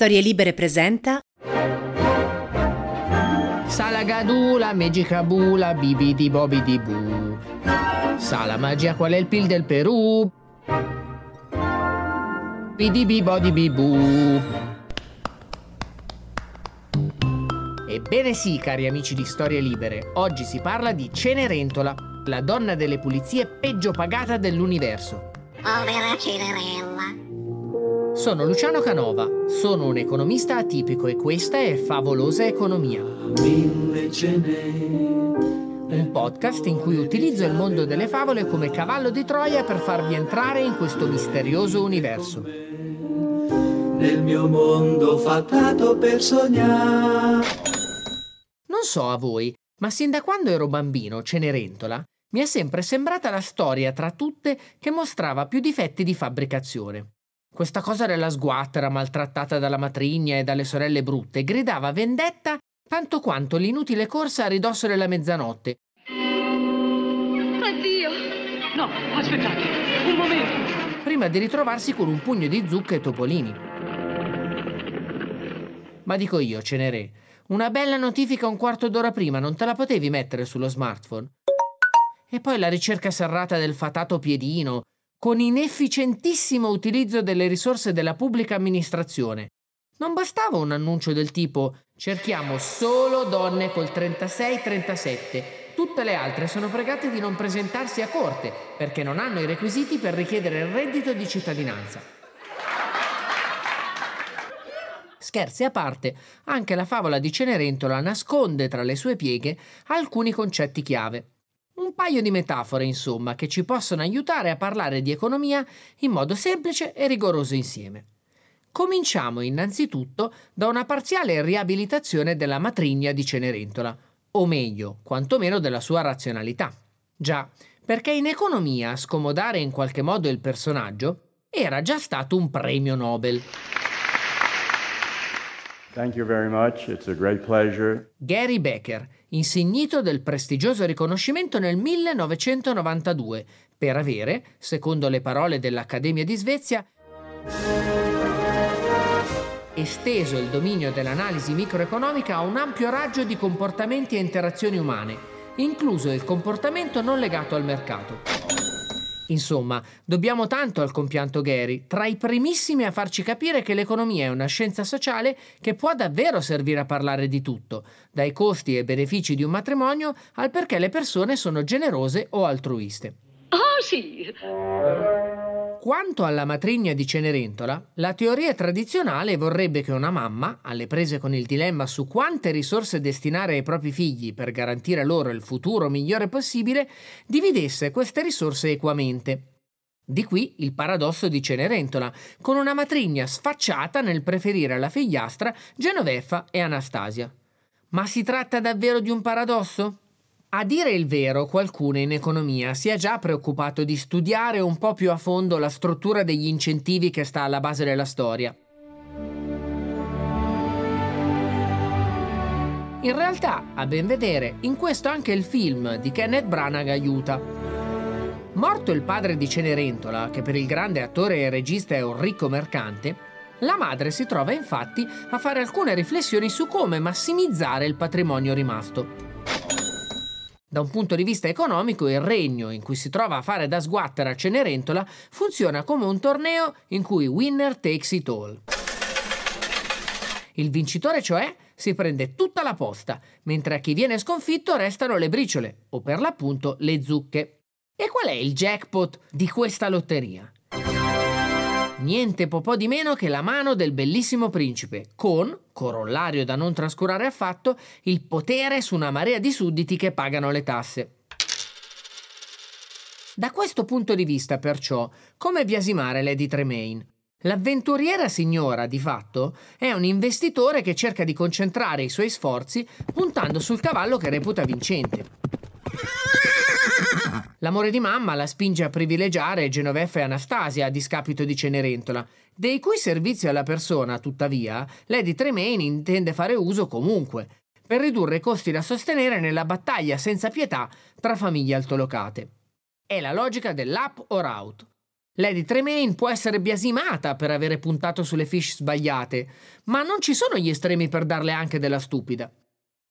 Storie Libere presenta Salagadula, Megicabula, Bibidi Bobidi Bu. Sala magia, qual è il pil del Perù? Bidibi Bodi Bibu. Ebbene sì, cari amici di Storie Libere, oggi si parla di Cenerentola, la donna delle pulizie peggio pagata dell'universo. Povera Cenerella. Sono Luciano Canova, sono un economista atipico e questa è Favolosa Economia. Un podcast in cui utilizzo il mondo delle favole come cavallo di Troia per farvi entrare in questo misterioso universo. Nel mio mondo fatato per sognare. Non so a voi, ma sin da quando ero bambino, Cenerentola, mi è sempre sembrata la storia tra tutte che mostrava più difetti di fabbricazione. Questa cosa della sguattera maltrattata dalla matrigna e dalle sorelle brutte gridava vendetta tanto quanto l'inutile corsa a ridosso della mezzanotte, Addio! No, aspettate, un momento. prima di ritrovarsi con un pugno di zucche e topolini. Ma dico io, Cenere, una bella notifica un quarto d'ora prima non te la potevi mettere sullo smartphone? E poi la ricerca serrata del fatato piedino, con inefficientissimo utilizzo delle risorse della pubblica amministrazione. Non bastava un annuncio del tipo cerchiamo solo donne col 36-37. Tutte le altre sono pregate di non presentarsi a corte perché non hanno i requisiti per richiedere il reddito di cittadinanza. Scherzi a parte, anche la favola di Cenerentola nasconde tra le sue pieghe alcuni concetti chiave. Un paio di metafore, insomma, che ci possono aiutare a parlare di economia in modo semplice e rigoroso insieme. Cominciamo innanzitutto da una parziale riabilitazione della matrigna di Cenerentola, o meglio, quantomeno della sua razionalità. Già, perché in economia scomodare in qualche modo il personaggio era già stato un premio Nobel. Thank you very much. It's a great pleasure. Gary Becker, insignito del prestigioso riconoscimento nel 1992 per avere, secondo le parole dell'Accademia di Svezia, esteso il dominio dell'analisi microeconomica a un ampio raggio di comportamenti e interazioni umane, incluso il comportamento non legato al mercato. Insomma, dobbiamo tanto al compianto Gary, tra i primissimi a farci capire che l'economia è una scienza sociale che può davvero servire a parlare di tutto, dai costi e benefici di un matrimonio al perché le persone sono generose o altruiste. Oh sì, Quanto alla matrigna di Cenerentola, la teoria tradizionale vorrebbe che una mamma, alle prese con il dilemma su quante risorse destinare ai propri figli per garantire loro il futuro migliore possibile, dividesse queste risorse equamente. Di qui il paradosso di Cenerentola, con una matrigna sfacciata nel preferire alla figliastra Genoveffa e Anastasia. Ma si tratta davvero di un paradosso? A dire il vero, qualcuno in economia si è già preoccupato di studiare un po' più a fondo la struttura degli incentivi che sta alla base della storia. In realtà, a ben vedere, in questo anche il film di Kenneth Branagh aiuta. Morto il padre di Cenerentola, che per il grande attore e regista è un ricco mercante, la madre si trova infatti a fare alcune riflessioni su come massimizzare il patrimonio rimasto. Da un punto di vista economico, il regno in cui si trova a fare da sguattera a Cenerentola funziona come un torneo in cui winner takes it all. Il vincitore, cioè, si prende tutta la posta, mentre a chi viene sconfitto restano le briciole, o per l'appunto le zucche. E qual è il jackpot di questa lotteria? Niente po' po' di meno che la mano del bellissimo principe, con, corollario da non trascurare affatto, il potere su una marea di sudditi che pagano le tasse. Da questo punto di vista, perciò, come biasimare Lady Tremaine? L'avventuriera signora, di fatto, è un investitore che cerca di concentrare i suoi sforzi puntando sul cavallo che reputa vincente. L'amore di mamma la spinge a privilegiare Genoveffa e Anastasia a discapito di Cenerentola, dei cui servizi alla persona, tuttavia, Lady Tremaine intende fare uso comunque, per ridurre i costi da sostenere nella battaglia senza pietà tra famiglie altolocate. È la logica dell'up or out. Lady Tremaine può essere biasimata per avere puntato sulle fish sbagliate, ma non ci sono gli estremi per darle anche della stupida.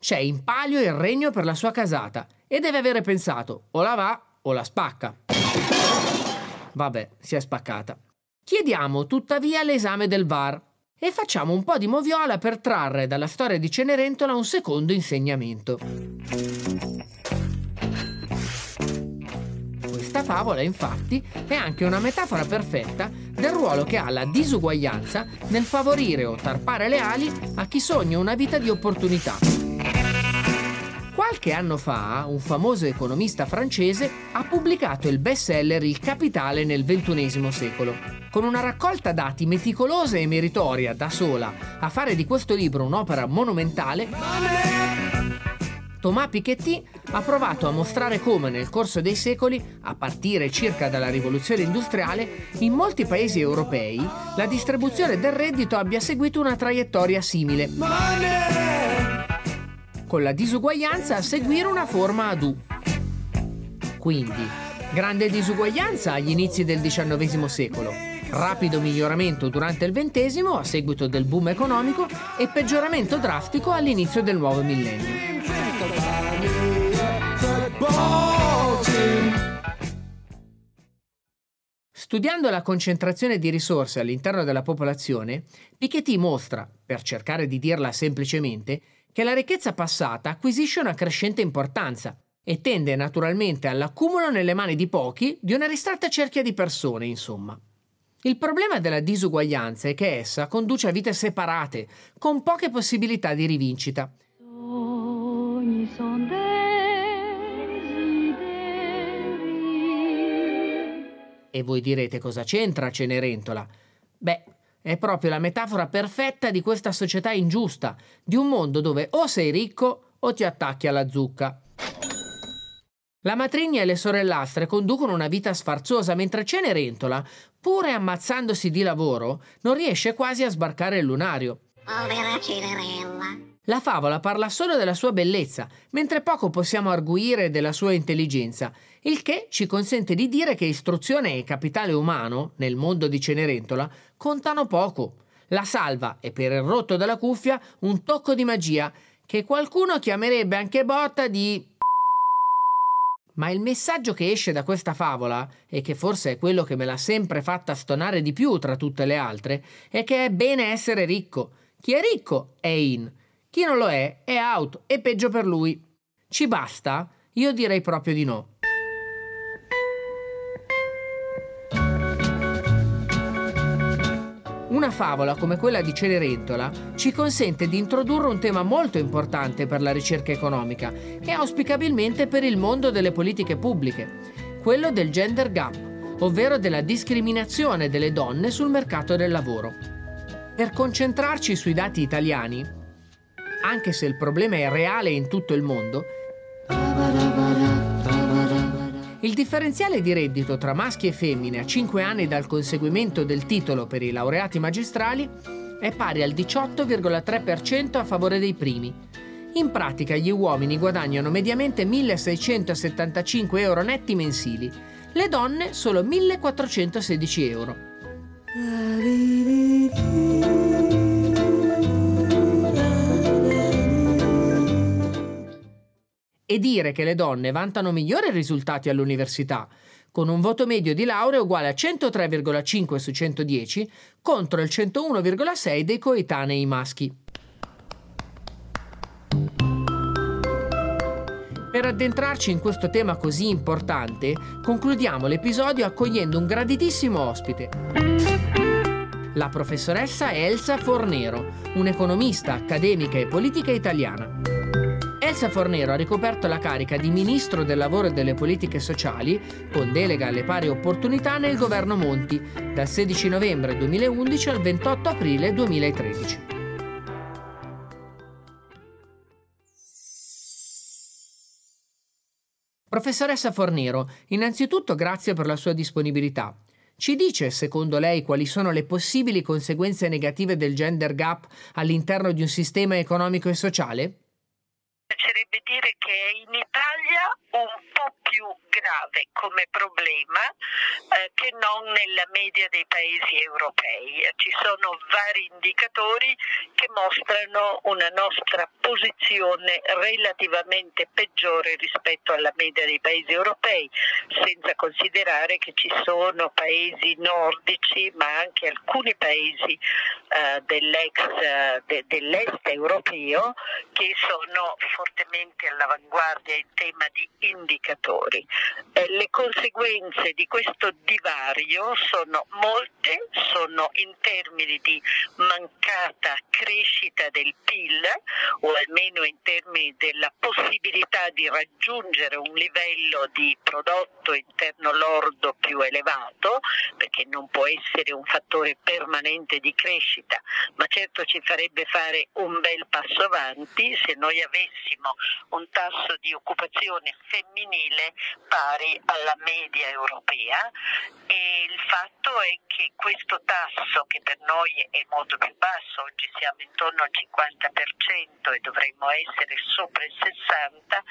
C'è in palio il regno per la sua casata e deve avere pensato o la va o la spacca. Vabbè, si è spaccata. Chiediamo tuttavia l'esame del VAR e facciamo un po' di moviola per trarre dalla storia di Cenerentola un secondo insegnamento. Questa favola, infatti, è anche una metafora perfetta del ruolo che ha la disuguaglianza nel favorire o tarpare le ali a chi sogna una vita di opportunità. Qualche anno fa, un famoso economista francese ha pubblicato il bestseller Il Capitale nel XXI secolo. Con una raccolta dati meticolosa e meritoria da sola a fare di questo libro un'opera monumentale, Thomas Piketty ha provato a mostrare come nel corso dei secoli, a partire circa dalla rivoluzione industriale, in molti paesi europei la distribuzione del reddito abbia seguito una traiettoria simile. Con la disuguaglianza a seguire una forma ad U. Quindi, grande disuguaglianza agli inizi del XIX secolo, rapido miglioramento durante il XX a seguito del boom economico e peggioramento drastico all'inizio del nuovo millennio. Studiando la concentrazione di risorse all'interno della popolazione, Piketty mostra, per cercare di dirla semplicemente, che la ricchezza passata acquisisce una crescente importanza e tende naturalmente all'accumulo nelle mani di pochi di una ristretta cerchia di persone, insomma. Il problema della disuguaglianza è che essa conduce a vite separate, con poche possibilità di rivincita. E voi direte cosa c'entra Cenerentola? Beh, è proprio la metafora perfetta di questa società ingiusta, di un mondo dove o sei ricco o ti attacchi alla zucca. La matrigna e le sorellastre conducono una vita sfarzosa, mentre Cenerentola, pure ammazzandosi di lavoro, non riesce quasi a sbarcare il lunario. Povera Cenerella. La favola parla solo della sua bellezza, mentre poco possiamo arguire della sua intelligenza, il che ci consente di dire che istruzione e capitale umano, nel mondo di Cenerentola, contano poco. La salva è per il rotto della cuffia un tocco di magia che qualcuno chiamerebbe anche botta di... Ma il messaggio che esce da questa favola, e che forse è quello che me l'ha sempre fatta stonare di più tra tutte le altre, è che è bene essere ricco. Chi è ricco è in. Chi non lo è è out e peggio per lui. Ci basta? Io direi proprio di no. Una favola come quella di Cenerentola ci consente di introdurre un tema molto importante per la ricerca economica e auspicabilmente per il mondo delle politiche pubbliche, quello del gender gap, ovvero della discriminazione delle donne sul mercato del lavoro. Per concentrarci sui dati italiani, anche se il problema è reale in tutto il mondo, il differenziale di reddito tra maschi e femmine a 5 anni dal conseguimento del titolo per i laureati magistrali è pari al 18,3% a favore dei primi. In pratica gli uomini guadagnano mediamente 1.675 euro netti mensili, le donne solo 1.416 euro. E dire che le donne vantano migliori risultati all'università, con un voto medio di laurea uguale a 103,5 su 110 contro il 101,6 dei coetanei maschi. Per addentrarci in questo tema così importante, concludiamo l'episodio accogliendo un graditissimo ospite. La professoressa Elsa Fornero, un'economista accademica e politica italiana. Elsa Fornero ha ricoperto la carica di Ministro del Lavoro e delle Politiche Sociali, con delega alle pari opportunità nel governo Monti, dal 16 novembre 2011 al 28 aprile 2013. Professoressa Fornero, innanzitutto grazie per la sua disponibilità. Ci dice, secondo lei, quali sono le possibili conseguenze negative del gender gap all'interno di un sistema economico e sociale? Piacerebbe dire che in Italia un po' più grave come problema eh, che non nella media dei paesi europei. Ci sono vari indicatori che mostrano una nostra posizione relativamente peggiore rispetto alla media dei paesi europei, senza considerare che ci sono paesi nordici ma anche alcuni paesi eh, dell'ex, eh, de, dell'est europeo che sono fortemente all'avanguardia in tema di indicatori. Eh, le conseguenze di questo divario sono molte, sono in termini di mancata crescita del PIL o almeno in termini della possibilità di raggiungere un livello di prodotto interno lordo più elevato, perché non può essere un fattore permanente di crescita, ma certo ci farebbe fare un bel passo avanti se noi avessimo un tasso di occupazione femminile pari alla media europea e il fatto è che questo tasso che per noi è molto più basso, oggi siamo intorno al 50% e dovremmo essere sopra il 60%,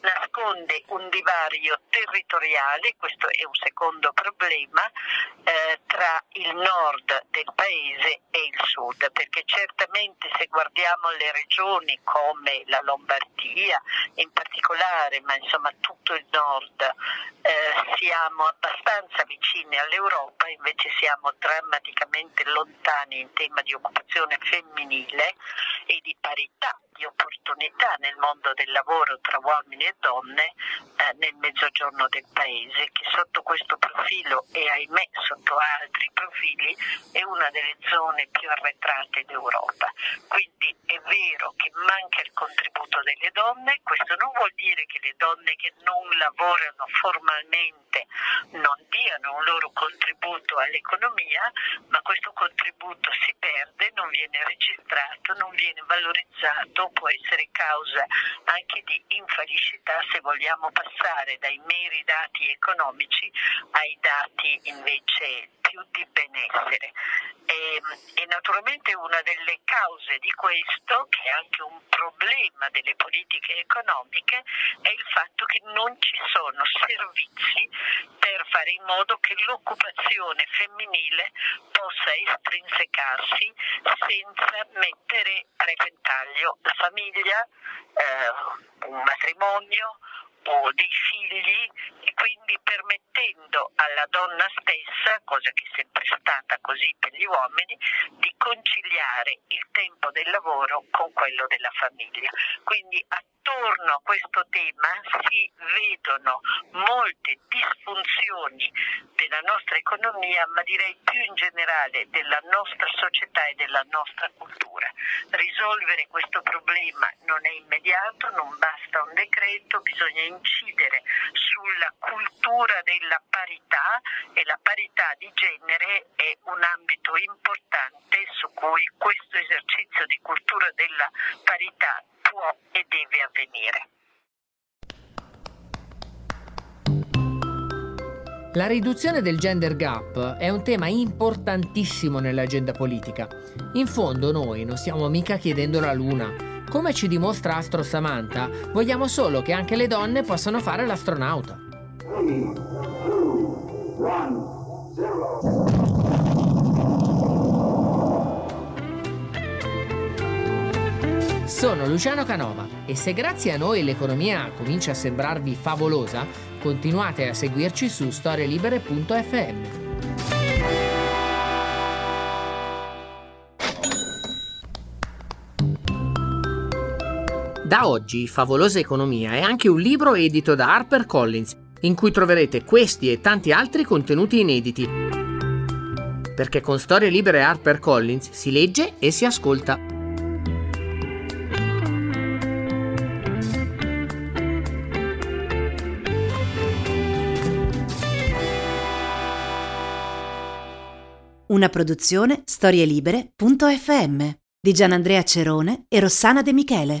nasconde un divario territoriale, questo è un secondo problema, eh, tra il nord del paese e il sud, perché certamente se guardiamo le regioni come la Lombardia in particolare, ma insomma tutto il nord, eh, siamo abbastanza vicini all'Europa, invece siamo drammaticamente lontani in tema di occupazione femminile e di parità di opportunità nel mondo del lavoro tra uomini e donne eh, nel mezzogiorno del paese, che sotto questo profilo e ahimè sotto altri profili è una delle zone più arretrate d'Europa. Quindi è vero che manca il contributo delle donne, questo non vuol dire che le donne che non lavorano formalmente non diano un loro contributo all'economia, ma questo contributo si perde, non viene registrato, non viene valorizzato, può essere causa anche di infelicità se vogliamo passare dai meri dati economici ai dati invece più di benessere. E, e, naturalmente una delle cause di questo, che è anche un problema delle politiche economiche, è il fatto che non ci sono servizi per fare in modo che l'occupazione femminile possa estrinsecarsi senza mettere a repentaglio la famiglia, eh, un matrimonio, o dei figli e quindi permettendo alla donna stessa, cosa che è sempre stata così per gli uomini, di conciliare il tempo del lavoro con quello della famiglia. Quindi attorno a questo tema si vedono molte disfunzioni della nostra economia, ma direi più in generale della nostra società e della nostra cultura. Risolvere questo problema non è immediato, non basta un decreto, bisogna incidere sulla cultura della parità e la parità di genere è un ambito importante su cui questo esercizio di cultura della parità può e deve avvenire. La riduzione del gender gap è un tema importantissimo nell'agenda politica. In fondo noi non stiamo mica chiedendo la luna. Come ci dimostra Astro Samantha, vogliamo solo che anche le donne possano fare l'astronauta. 3, 2, 1, 0. Sono Luciano Canova e se grazie a noi l'economia comincia a sembrarvi favolosa, Continuate a seguirci su storielibere.fm. Da oggi Favolosa Economia è anche un libro edito da HarperCollins, in cui troverete questi e tanti altri contenuti inediti. Perché con Storie Libere HarperCollins si legge e si ascolta. Una produzione storielibere.fm di Gianandrea Cerone e Rossana De Michele.